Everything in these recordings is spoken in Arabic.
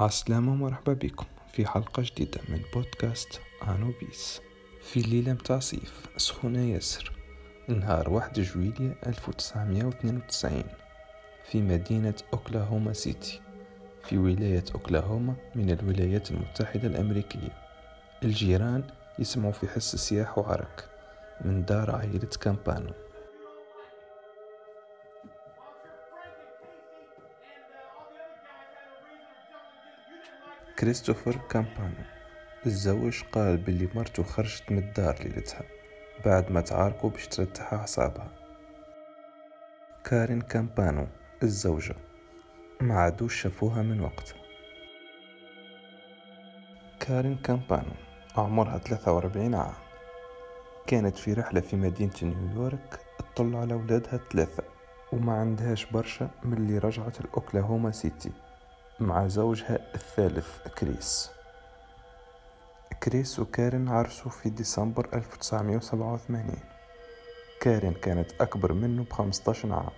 عسلامة ومرحبا بكم في حلقة جديدة من بودكاست آنو بيس في ليلة متاع صيف؟ سخونة ياسر. نهار واحد جويلية 1992 في مدينة أوكلاهوما سيتي. في ولاية أوكلاهوما من الولايات المتحدة الأمريكية. الجيران يسمعوا في حس سياح وعرك من دار عائلة كامبانو. كريستوفر كامبانو. الزوج قال باللي مرته خرجت من الدار ليلتها بعد ما تعاركوا باش ترتاح أعصابها. كارين كامبانو الزوجة. ما عادوش شافوها من وقت. كارين كامبانو عمرها 43 عام. كانت في رحلة في مدينة نيويورك تطل على أولادها ثلاثة وما عندهاش برشا من اللي رجعت ل Oklahoma City. مع زوجها الثالث كريس. كريس وكارين عرسوا في ديسمبر 1987 كارين كانت أكبر منه بخمسطاش عام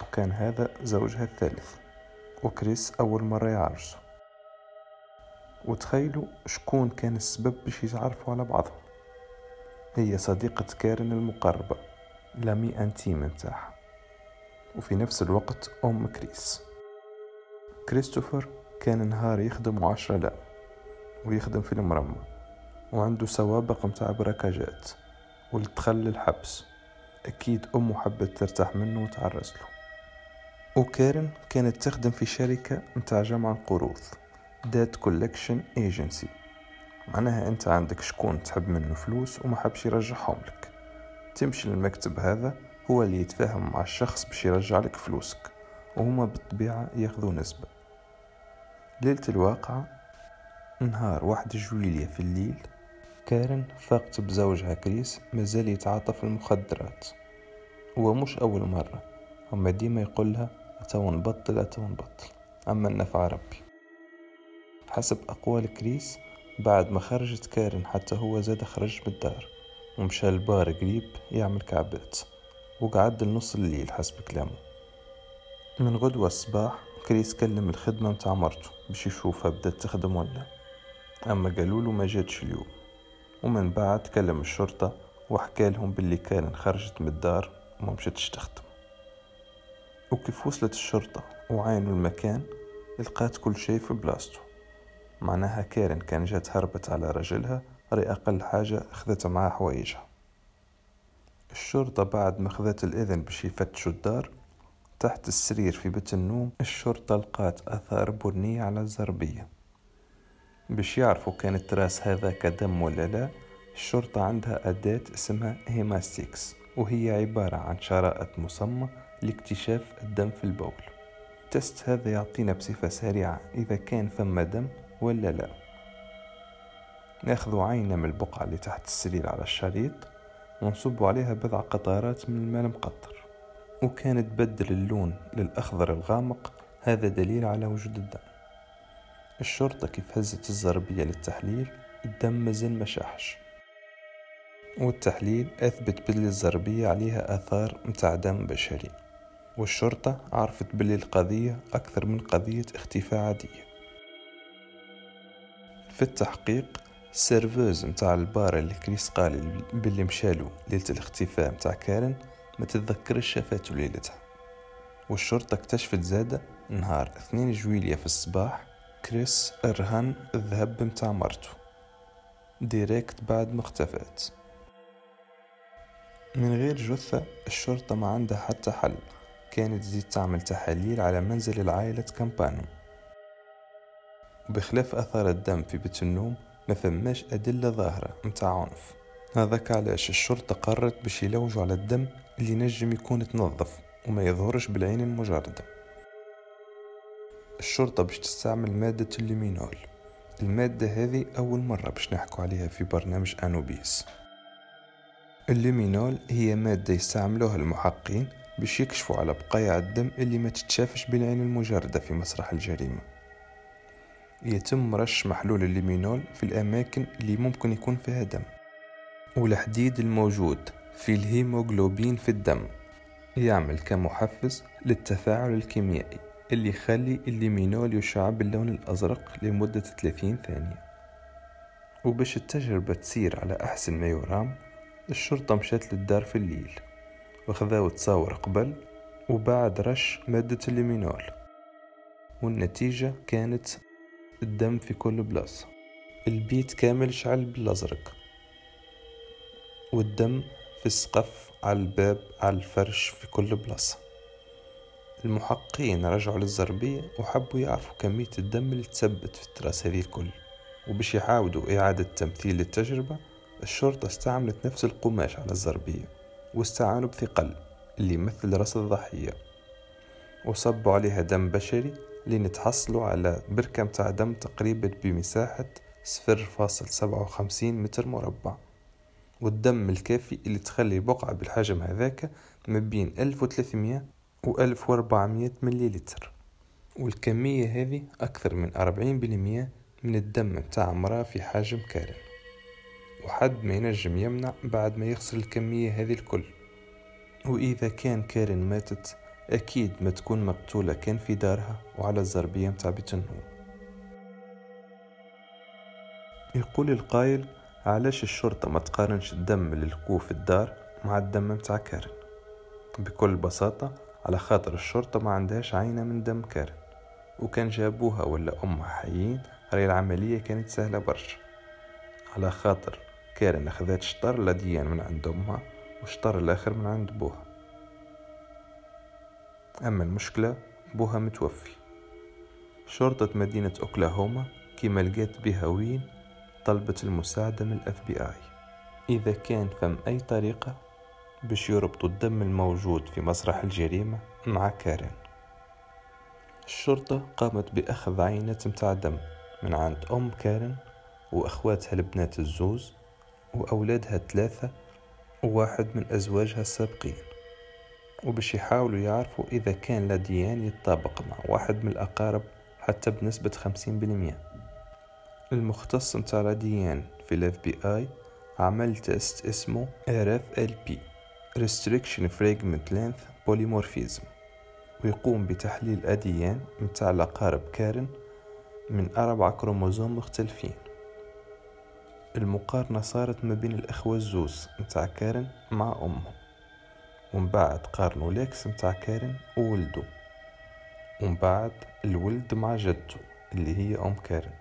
وكان هذا زوجها الثالث وكريس أول مرة يعرسوا وتخيلوا شكون كان السبب باش يتعرفوا على بعضهم. هي صديقة كارين المقربة l'amie intime متاعها وفي نفس الوقت أم كريس. كريستوفر كان نهار يخدم عشرة لا ويخدم في المرمة وعنده سوابق متاع براكاجات ودخل للحبس أكيد أمه حبت ترتاح منه وتعرس له. وكارن كانت تخدم في شركة متاع جمع القروض debt collection agency معناها أنت عندك شكون تحب منه فلوس وما حبش يرجعهم لك. تمشي للمكتب هذا هو اللي يتفاهم مع الشخص باش يرجع لك فلوسك. وهما بالطبيعة ياخذوا نسبة. ليلة الواقعة نهار واحد جويلية في الليل كارن فاقت بزوجها كريس مازال يتعاطى في المخدرات. هو مش أول مرة هما ديما يقولها أتو نبطل أتو نبطل أما النفع ربي. حسب أقوال كريس بعد ما خرجت كارن حتى هو زاد خرج من الدار ومشى البار قريب يعمل كعبات. وقعد لنص الليل حسب كلامه. من غدوة الصباح كريس كلم الخدمة متاع مرته باش يشوفها بدات تخدم ولا أما قالوله ما جاتش اليوم. ومن بعد كلم الشرطة وحكى لهم باللي كان خرجت من الدار وما مشتش تخدم. وكيف وصلت الشرطة وعينوا المكان لقات كل شيء في بلاصتو معناها كارن كان جات هربت على رجلها ري أقل حاجة أخذت معاه حوايجها. الشرطة بعد ما خذت الإذن باش يفتشوا الدار تحت السرير في بيت النوم الشرطة لقات آثار بنية على الزربية. باش يعرفوا كان ال trace هذاكا دم ولا لا الشرطة عندها أداة اسمها Hemastix وهي عبارة عن شرائط مصممة لاكتشاف الدم في البول. تست هذا يعطينا بصفة سريعة إذا كان ثم دم ولا لا. ناخذ عينة من البقعة اللي تحت السرير على الشريط ونصب عليها بضع قطرات من الماء المقطر. وكانت تبدل اللون للأخضر الغامق هذا دليل على وجود الدم. الشرطة كيف هزت الزربية للتحليل؟ الدم مازال مشاحش والتحليل أثبت بلي الزربية عليها آثار متاع دم بشري. والشرطة عرفت بلي القضية أكثر من قضية اختفاء عادية. في التحقيق ال serveuse متاع البار اللي كريس قال باللي مشالو ليلة الاختفاء متاع كارن ما تتذكرش شافته ليلتها والشرطة اكتشفت زادة نهار اثنين جويلية في الصباح كريس رهن الذهب متاع مرته. direct بعد ما اختفت. من غير جثة الشرطة ما عندها حتى حل. كانت تزيد تعمل تحاليل على منزل العائلة كامبانو. بخلاف أثار الدم في بيت النوم ما فماش أدلة ظاهرة متاع عنف. هذاك علاش الشرطة قررت باش يلوجوا على الدم اللي نجم يكون تنظف وما يظهرش بالعين المجردة. الشرطة باش تستعمل مادة ال luminol. المادة هذه أول مرة باش نحكو عليها في برنامج أنوبيس. الليمينول هي مادة يستعملوها المحققين باش يكشفوا على بقايا الدم اللي ما تتشافش بالعين المجردة في مسرح الجريمة. يتم رش محلول الليمينول في الأماكن اللي ممكن يكون فيها دم. والحديد الموجود في الهيموغلوبين في الدم يعمل كمحفز للتفاعل الكيميائي اللي يخلي الليمينول يشع باللون الأزرق لمدة 30 ثانية. وباش التجربة تسير على أحسن ما يرام الشرطة مشات للدار في الليل وخذاو تصاور قبل وبعد رش مادة الليمينول. والنتيجة كانت الدم في كل بلاصة. البيت كامل شعل بالأزرق. والدم في السقف على الباب على الفرش في كل بلاصة. المحققين رجعوا للزربية وحبوا يعرفوا كمية الدم اللي تثبت في التراس هذه الكل. وباش يعاودوا إعادة تمثيل للتجربة الشرطة استعملت نفس القماش على الزربية واستعانوا بثقل اللي يمثل رأس الضحية. وصبوا عليها دم بشري لنتحصلوا على بركة متاع دم تقريبا بمساحة صفر فاصل سبعة وخمسين متر مربع. والدم الكافي اللي تخلي بقعة بالحجم هذاك ما بين ألف وثلاثمية و ألف وأربعمية مليلتر. والكمية هذه أكثر من أربعين بالمية من الدم متاع مرأة في حجم كارن. وحد ما ينجم يمنع بعد ما يخسر الكمية هذه الكل. وإذا كان كارن ماتت أكيد ما تكون مقتولة كان في دارها وعلى الزربية متاع بيت النوم. يقول القائل علاش الشرطة ما تقارنش الدم اللي لقوه في الدار مع الدم متاع كارن؟ بكل بساطة على خاطر الشرطة ما عندهاش عينة من دم كارن. وكان جا بوها ولا أمها حيين راهي العملية كانت سهلة برشا. على خاطر كارن أخذت شطر l'ADN من عند أمها وشطر الآخر من عند بوها. أما المشكلة بوها متوفي. شرطة مدينة أوكلاهوما كيما لقيت بها وين طلبت المساعدة من ال FBI. إذا كان فم أي طريقة باش يربطوا الدم الموجود في مسرح الجريمة مع كارين. الشرطة قامت بأخذ عينة متاع دم من عند أم كارين وأخواتها البنات الزوز وأولادها الثلاثة وواحد من أزواجها السابقين. وباش يحاولوا يعرفوا إذا كان l'ADN يتطابق مع واحد من الأقارب حتى بنسبة خمسين بالمئة المختص متاع ل ADN في ال FBI عمل test اسمه RFLP Restriction Fragment Length Polymorphism ويقوم بتحليل ADN متاع الأقارب كارن من أربع كروموزوم مختلفين. المقارنة صارت ما بين الأخوة الزوز متاع كارن مع أمهم ومن بعد قارنوا les X متاع كارن وولده ومن بعد الولد مع جدته اللي هي أم كارن.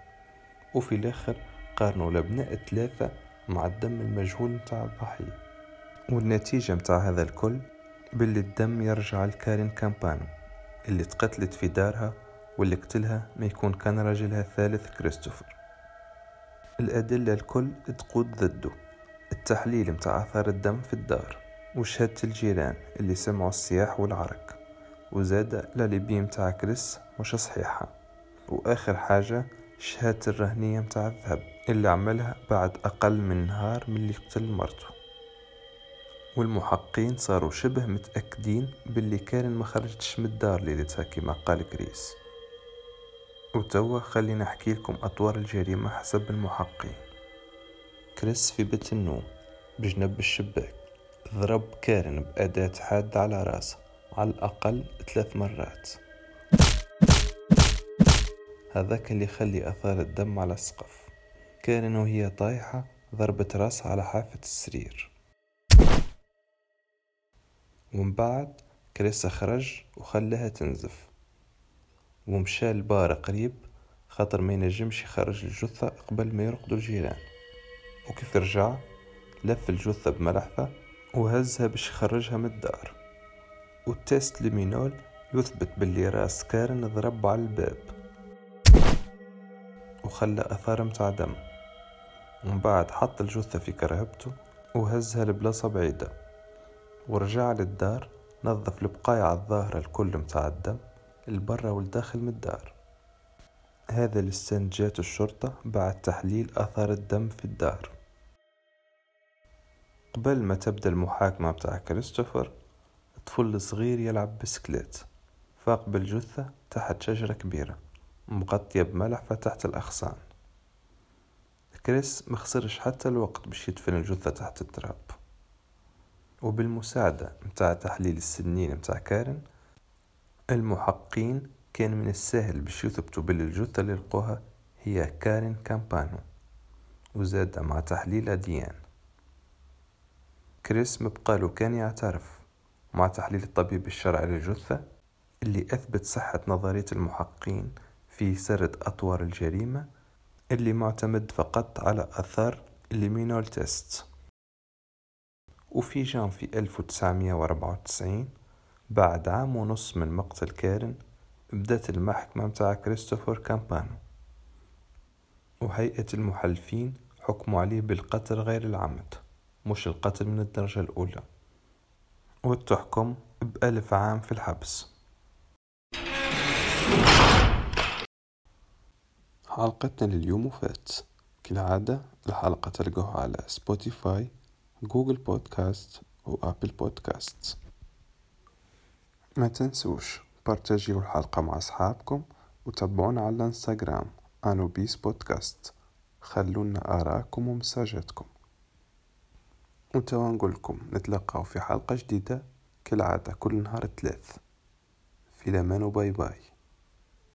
وفي الآخر قارنوا الأبناء الثلاثة مع الدم المجهول متاع الضحية. والنتيجة متاع هذا الكل باللي الدم يرجع لكارين كامبانو اللي تقتلت في دارها واللي قتلها ما يكون كان رجلها الثالث كريستوفر. الأدلة الكل تقود ضده التحليل متاع أثار الدم في الدار وشهادة الجيران اللي سمعوا الصياح والعرق وزاد لاليبي متاع كريس مش صحيحة. وآخر حاجة شهادة الرهنية متاع الذهب اللي عملها بعد أقل من نهار من اللي قتل مرته. والمحققين صاروا شبه متأكدين باللي كان ما خرجتش من الدار ليلتها كما قال كريس. وتوا خلينا أحكي لكم أطوار الجريمة حسب المحققين. كريس في بيت النوم بجنب الشباك ضرب كارن بأداة حادة على راسه على الأقل ثلاث مرات. هذاك اللي يخلي أثار الدم على السقف كان وهي طايحة ضربت راسها على حافة السرير. ومن بعد كريس خرج وخلاها تنزف. ومشى البار قريب خاطر ما ينجمش يخرج الجثة قبل ما يرقدوا الجيران. وكيف رجع؟ لف الجثة بملحفة وهزها باش يخرجها من الدار. وال test luminol يثبت باللي راس كارن ضرب على الباب. وخلى أثار متاع دم. ومن بعد حط الجثة في كرهبته وهزها لبلاصة بعيدة. ورجع للدار نظف البقايا الظاهرة الكل متاع الدم البرا والداخل من الدار. هذا اللي استنتجته الشرطة بعد تحليل آثار الدم في الدار. قبل ما تبدأ المحاكمة بتاع كريستوفر طفل صغير يلعب بسكليت. فاق بالجثة تحت شجرة كبيرة. مغطية بملحفة تحت الأغصان. كريس مخسرش حتى الوقت باش يدفن الجثة تحت التراب. وبالمساعدة متاع تحليل السنين متاع كارن المحققين كان من السهل باش يثبتوا باللي الجثة اللي لقوها هي كارين كامبانو وزاد مع تحليل ADN. كريس مبقالو كان يعترف مع تحليل الطبيب الشرعي للجثة اللي أثبت صحة نظرية المحققين في سرد أطوار الجريمة اللي معتمد فقط على أثار ال luminol test وفي جانفي 1994 بعد عام ونص من مقتل كارن بدأت المحكمة متاع كريستوفر كامبانو. وهيئة المحلفين حكموا عليه بالقتل غير العمد مش القتل من الدرجة الأولى. وتحكم بألف عام في الحبس. حلقتنا لليوم وفات. كالعادة الحلقة تلقوها على سبوتيفاي جوجل بودكاست وأبل بودكاست ما تنسوش بارتاجيو الحلقة مع أصحابكم وتابعونا على الإنستغرام أنوبيس بودكاست. خلونا آراءكم ومساجاتكم وتوا نقولكم نتلقاو في حلقة جديدة. كالعادة كل نهار ثلاث. في الأمان وباي باي.